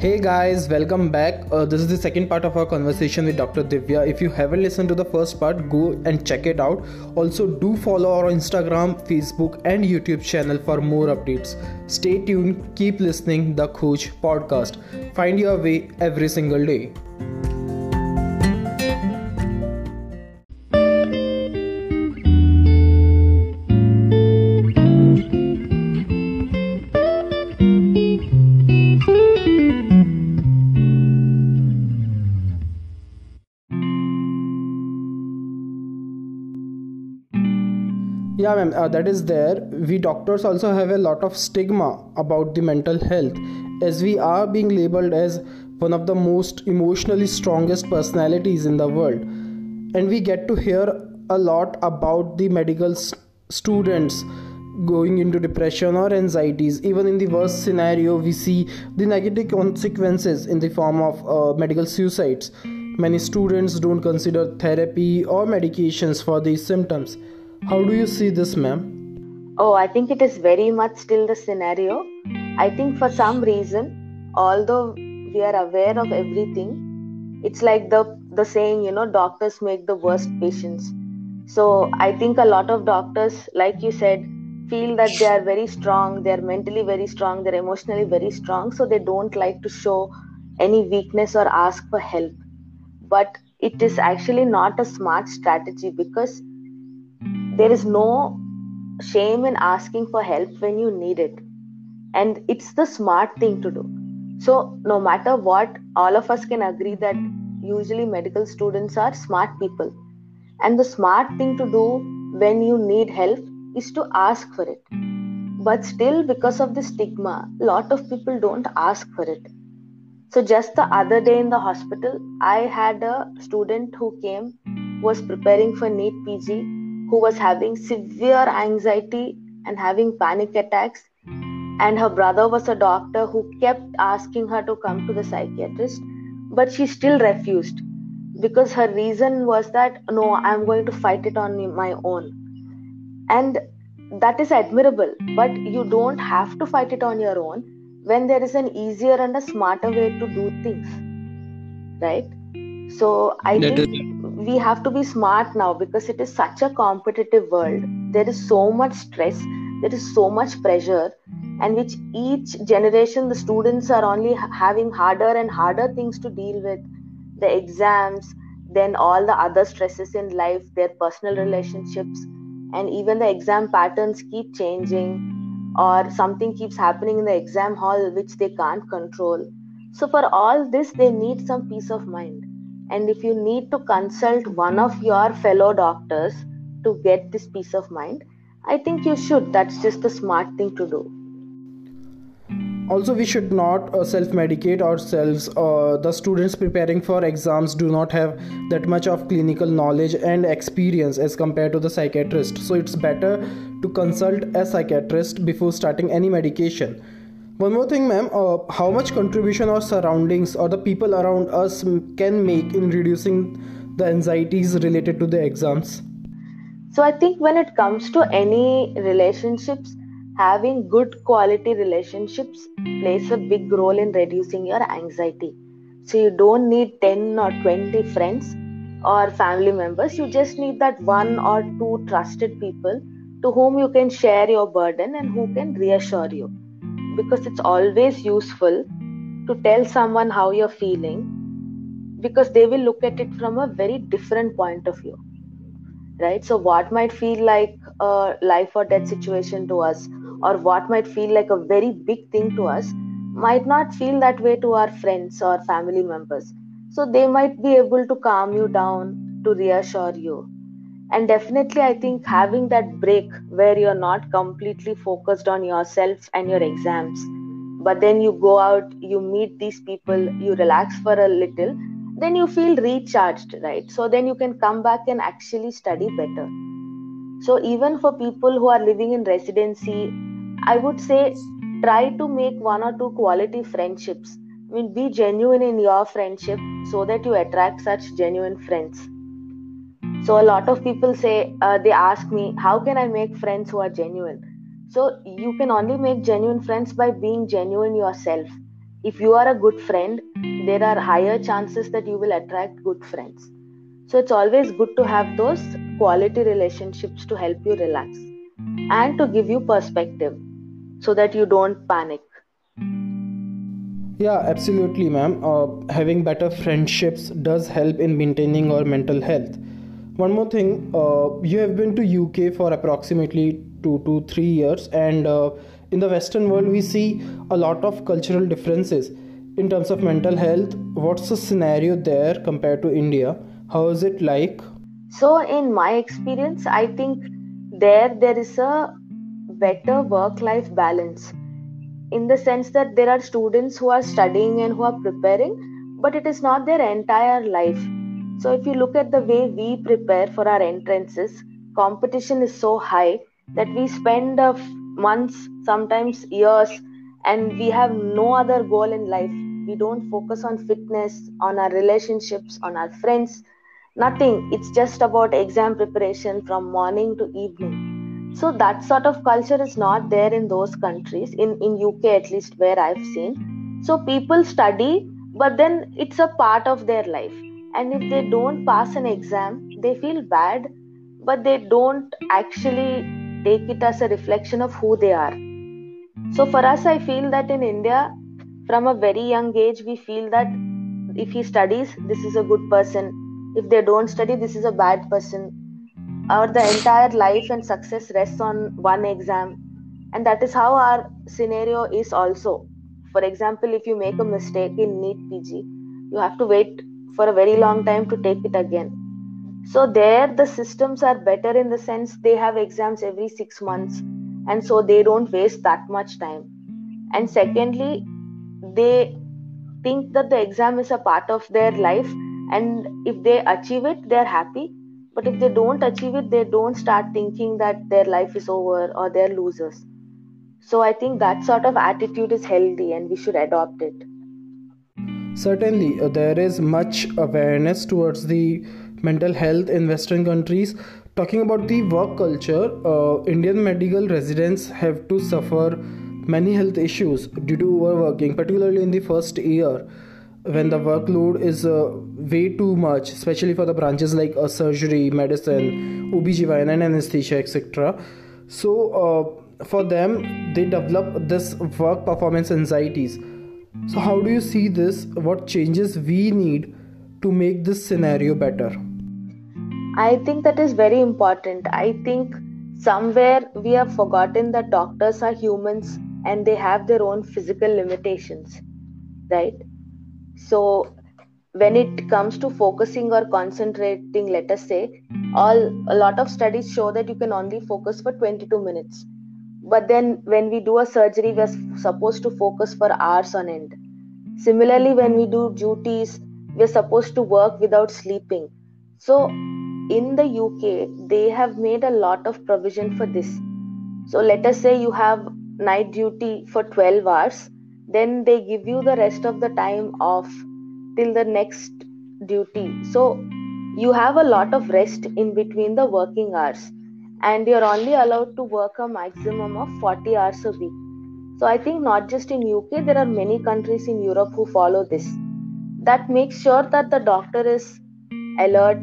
Hey guys, welcome back. Uh, this is the second part of our conversation with Dr. Divya. If you haven't listened to the first part, go and check it out. Also, do follow our Instagram, Facebook, and YouTube channel for more updates. Stay tuned, keep listening the Khoj podcast. Find your way every single day. Yeah ma'am uh, that is there. We doctors also have a lot of stigma about the mental health as we are being labeled as one of the most emotionally strongest personalities in the world. And we get to hear a lot about the medical st- students going into depression or anxieties. Even in the worst scenario we see the negative consequences in the form of uh, medical suicides. Many students don't consider therapy or medications for these symptoms how do you see this, ma'am? Oh, I think it is very much still the scenario. I think for some reason, although we are aware of everything, it's like the the saying, you know, doctors make the worst patients. So I think a lot of doctors, like you said, feel that they are very strong, they are mentally very strong, they're emotionally very strong, so they don't like to show any weakness or ask for help. But it is actually not a smart strategy because there is no shame in asking for help when you need it. And it's the smart thing to do. So no matter what all of us can agree that usually medical students are smart people. And the smart thing to do when you need help is to ask for it. But still because of the stigma a lot of people don't ask for it. So just the other day in the hospital i had a student who came was preparing for NEET PG who was having severe anxiety and having panic attacks. And her brother was a doctor who kept asking her to come to the psychiatrist, but she still refused because her reason was that no, I'm going to fight it on my own. And that is admirable, but you don't have to fight it on your own when there is an easier and a smarter way to do things. Right? So I that think. We have to be smart now because it is such a competitive world. There is so much stress there is so much pressure and which each generation the students are only having harder and harder things to deal with. The exams then all the other stresses in life their personal relationships and even the exam patterns keep changing or something keeps happening in the exam hall which they can't control. So for all this they need some peace of mind and if you need to consult one of your fellow doctors to get this peace of mind i think you should. That's just the smart thing to do. Also we should not uh, self medicate ourselves. Uh, the students preparing for exams do not have that much of clinical knowledge and experience as compared to the psychiatrist. So it's better to consult a psychiatrist before starting any medication one more thing, ma'am. Uh, how much contribution our surroundings or the people around us can make in reducing the anxieties related to the exams? So I think when it comes to any relationships, having good quality relationships plays a big role in reducing your anxiety. So you don't need 10 or 20 friends or family members. You just need that one or two trusted people to whom you can share your burden and who can reassure you because it's always useful to tell someone how you're feeling because they will look at it from a very different point of view right? So what might feel like a life or death situation to us or what might feel like a very big thing to us might not feel that way to our friends or family members. So they might be able to calm you down to reassure you and definitely i think having that break where you're not completely focused on yourself and your exams but then you go out you meet these people you relax for a little then you feel recharged right? So then you can come back and actually study better. So even for people who are living in residency i would say try to make one or two quality friendships. I mean be genuine in your friendship so that you attract such genuine friends so a lot of people say uh, they ask me how can i make friends who are genuine? So you can only make genuine friends by being genuine yourself. If you are a good friend there are higher chances that you will attract good friends. So it's always good to have those quality relationships to help you relax and to give you perspective so that you don't panic. Yeah absolutely ma'am. Uh, having better friendships does help in maintaining our mental health one more thing uh, you have been to uk for approximately two to three years and uh, in the western world we see a lot of cultural differences. In terms of mental health what's the scenario there compared to india? How is it like? So in my experience i think there there is a better work life balance in the sense that there are students who are studying and who are preparing but it is not their entire life so if you look at the way we prepare for our entrances competition is so high that we spend uh, months, sometimes years, and we have no other goal in life. We don't focus on fitness, on our relationships, on our friends, nothing. It's just about exam preparation from morning to evening. So that sort of culture is not there in those countries, in, in UK at least where I've seen. So people study, but then it's a part of their life. And if they don't pass an exam, they feel bad, but they don't actually take it as a reflection of who they are. So for us, I feel that in India, from a very young age, we feel that if he studies, this is a good person. If they don't study, this is a bad person. Or the entire life and success rests on one exam. And that is how our scenario is also. For example, if you make a mistake in NEET PG, you have to wait for a very long time to take it again. So there the systems are better in the sense they have exams every 6 months and so they don't waste that much time. And secondly they think that the exam is a part of their life and if they achieve it they're happy. But if they don't achieve it they don't start thinking that their life is over or they're losers. So i think that sort of attitude is healthy and we should adopt it certainly uh, there is much awareness towards the mental health in Western countries. Talking about the work culture, uh, Indian medical residents have to suffer many health issues due to overworking, particularly in the first year when the workload is uh, way too much, especially for the branches like uh, surgery, medicine, OBGYN, and anesthesia, etc. So, uh, for them, they develop this work performance anxieties. So, how do you see this? What changes we need to make this scenario better? I think that is very important. I think somewhere we have forgotten that doctors are humans and they have their own physical limitations, right? So, when it comes to focusing or concentrating, let us say, all a lot of studies show that you can only focus for 22 minutes. But then, when we do a surgery, we're hmm. supposed to focus for hours on end. Similarly, when we do duties, we're supposed to work without sleeping. So, in the UK, they have made a lot of provision for this. So let us say you have night duty for 12 hours, then they give you the rest of the time off till the next duty. So you have a lot of rest in between the working hours, and you're only allowed to work a maximum of 40 hours a week. So I think not just in UK, there are many countries in Europe who follow this. That makes sure that the doctor is alert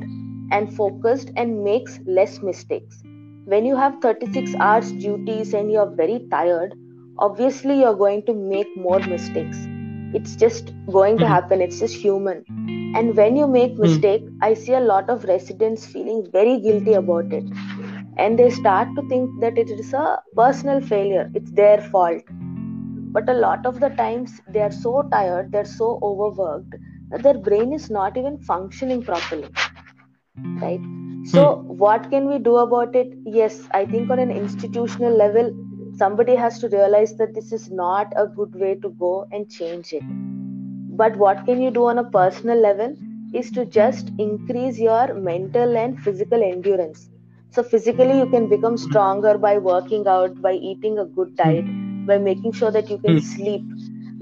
and focused and makes less mistakes. When you have 36 hours duties and you're very tired, obviously you're going to make more mistakes. It's just going to mm-hmm. happen, it's just human. And when you make mm-hmm. mistake, I see a lot of residents feeling very guilty about it. And they start to think that it is a personal failure, it's their fault. But a lot of the times they are so tired, they're so overworked that their brain is not even functioning properly. Right? So hmm. what can we do about it? Yes i think on an institutional level somebody has to realize that this is not a good way to go and change it. But what can you do on a personal level is to just increase your mental and physical endurance so physically you can become stronger by working out by eating a good diet by making sure that you can hmm. sleep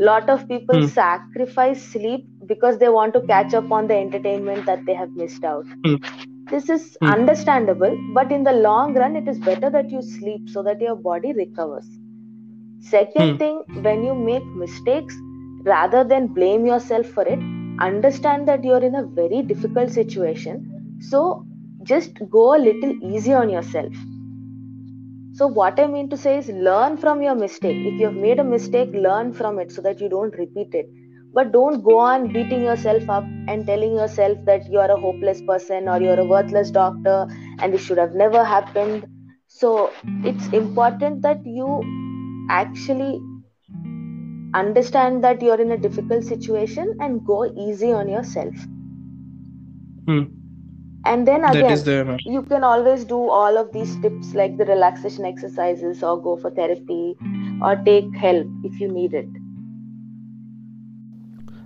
lot of people hmm. sacrifice sleep because they want to catch up on the entertainment that they have missed out mm. this is mm. understandable but in the long run it is better that you sleep so that your body recovers second mm. thing when you make mistakes rather than blame yourself for it understand that you're in a very difficult situation so just go a little easy on yourself. So what i mean to say is learn from your mistake. If you have made a mistake learn from it so that you don't repeat it. But don't go on beating yourself up and telling yourself that you are a hopeless person or you're a worthless doctor and this should have never happened. So it's important that you actually understand that you're in a difficult situation and go easy on yourself. Hmm. And then again there, you can always do all of these tips like the relaxation exercises or go for therapy or take help if you need it.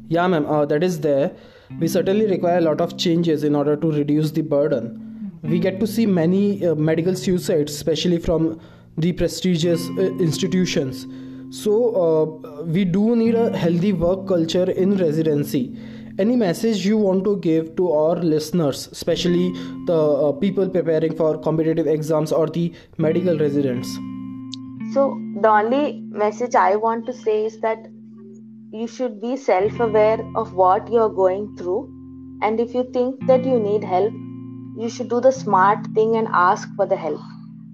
Yeah ma'am uh, that is there. We certainly require a lot of changes in order to reduce the burden. We get to see many uh, medical suicides especially from the prestigious uh, institutions. So uh, we do need a healthy work culture in residency any message you want to give to our listeners especially the uh, people preparing for competitive exams or the medical residents? So the only message i want to say is that you should be self aware of what you're going through. And if you think that you need help you should do the smart thing and ask for the help.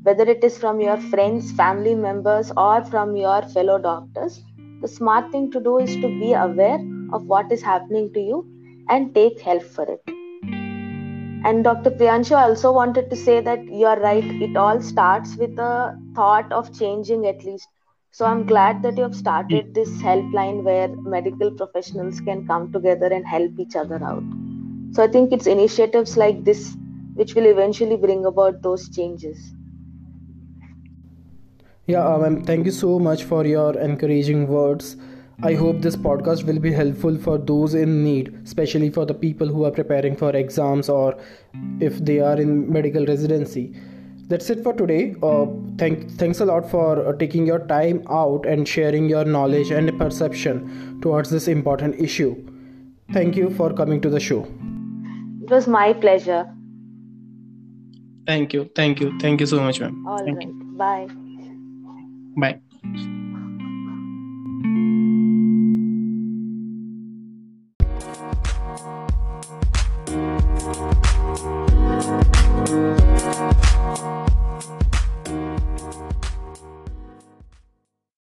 Whether it is from your friends, family members, or from your fellow doctors, the smart thing to do is to be aware of what is happening to you and take help for it. And Dr. Priyanshu also wanted to say that you are right, it all starts with a thought of changing at least. So I'm glad that you have started this helpline where medical professionals can come together and help each other out. So I think it's initiatives like this which will eventually bring about those changes. Yeah, um, thank you so much for your encouraging words. I hope this podcast will be helpful for those in need, especially for the people who are preparing for exams or if they are in medical residency. That's it for today. Uh, thank, thanks a lot for uh, taking your time out and sharing your knowledge and perception towards this important issue. Thank you for coming to the show. It was my pleasure. Thank you. Thank you. Thank you so much, ma'am. All Thank right. You. Bye. Bye.